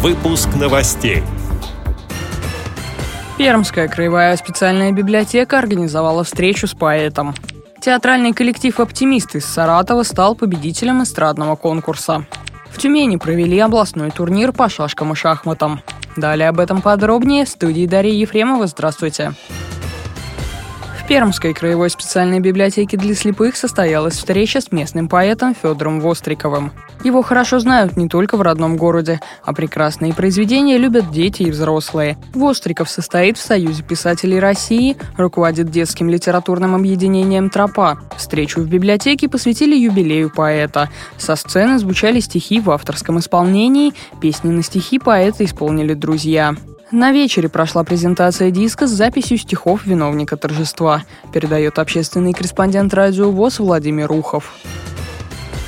Выпуск новостей. Пермская краевая специальная библиотека организовала встречу с поэтом. Театральный коллектив «Оптимист» из Саратова стал победителем эстрадного конкурса. В Тюмени провели областной турнир по шашкам и шахматам. Далее об этом подробнее в студии Дарьи Ефремова. Здравствуйте. Пермской краевой специальной библиотеке для слепых состоялась встреча с местным поэтом Федором Востриковым. Его хорошо знают не только в родном городе, а прекрасные произведения любят дети и взрослые. Востриков состоит в Союзе писателей России, руководит детским литературным объединением «Тропа». Встречу в библиотеке посвятили юбилею поэта. Со сцены звучали стихи в авторском исполнении, песни на стихи поэта исполнили друзья. На вечере прошла презентация диска с записью стихов виновника торжества, передает общественный корреспондент радио ВОЗ Владимир Ухов.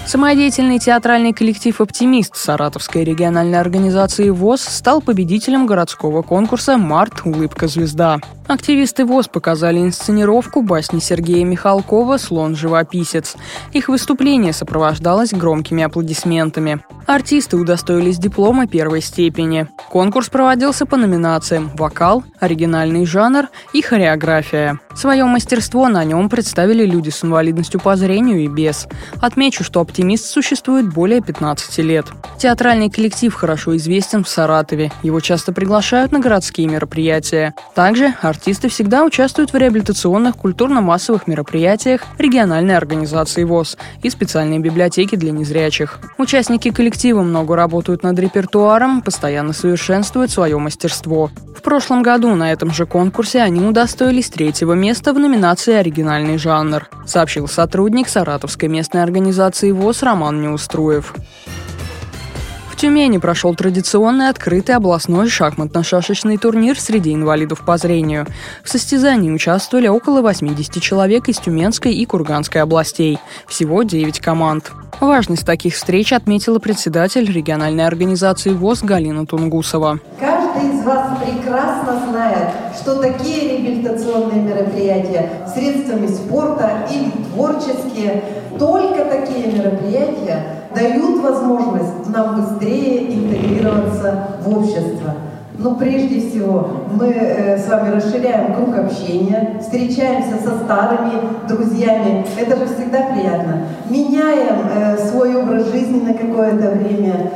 Самодеятельный театральный коллектив «Оптимист» Саратовской региональной организации ВОЗ стал победителем городского конкурса «Март. Улыбка звезда». Активисты ВОЗ показали инсценировку басни Сергея Михалкова «Слон-живописец». Их выступление сопровождалось громкими аплодисментами. Артисты удостоились диплома первой степени. Конкурс проводился по номинациям «Вокал», «Оригинальный жанр» и «Хореография». Свое мастерство на нем представили люди с инвалидностью по зрению и без. Отмечу, что «Оптимист» существует более 15 лет. Театральный коллектив хорошо известен в Саратове. Его часто приглашают на городские мероприятия. Также артисты всегда участвуют в реабилитационных культурно-массовых мероприятиях региональной организации ВОЗ и специальной библиотеки для незрячих. Участники коллектива много работают над репертуаром, постоянно совершенствуют свое мастерство. В прошлом году на этом же конкурсе они удостоились третьего места в номинации «Оригинальный жанр», сообщил сотрудник Саратовской местной организации ВОЗ Роман Неуструев. Тюмени прошел традиционный открытый областной шахматно-шашечный турнир среди инвалидов по зрению. В состязании участвовали около 80 человек из Тюменской и Курганской областей. Всего 9 команд. Важность таких встреч отметила председатель региональной организации ВОЗ Галина Тунгусова. Вас прекрасно знает, что такие реабилитационные мероприятия средствами спорта или творческие, только такие мероприятия дают возможность нам быстрее интегрироваться в общество. Но прежде всего мы э, с вами расширяем круг общения, встречаемся со старыми друзьями, это же всегда приятно. Меняем э, свой образ жизни на какое-то время,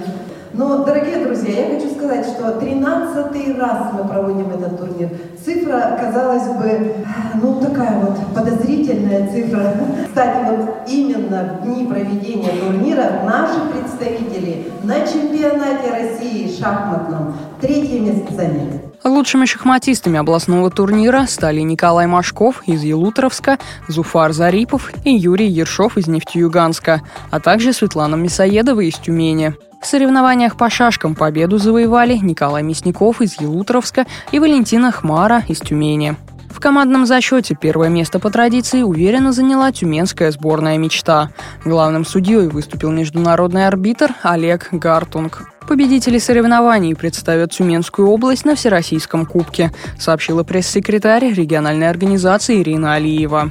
но, дорогие друзья, я хочу сказать, что 13 раз мы проводим этот турнир. Цифра, казалось бы, ну такая вот подозрительная цифра. Кстати, вот именно в дни проведения турнира наши представители на чемпионате России шахматном третье место заняли. Лучшими шахматистами областного турнира стали Николай Машков из Елуторовска, Зуфар Зарипов и Юрий Ершов из Нефтеюганска, а также Светлана Мясоедова из Тюмени. В соревнованиях по шашкам победу завоевали Николай Мясников из Елутровска и Валентина Хмара из Тюмени. В командном зачете первое место по традиции уверенно заняла тюменская сборная «Мечта». Главным судьей выступил международный арбитр Олег Гартунг. Победители соревнований представят Тюменскую область на Всероссийском кубке, сообщила пресс-секретарь региональной организации Ирина Алиева.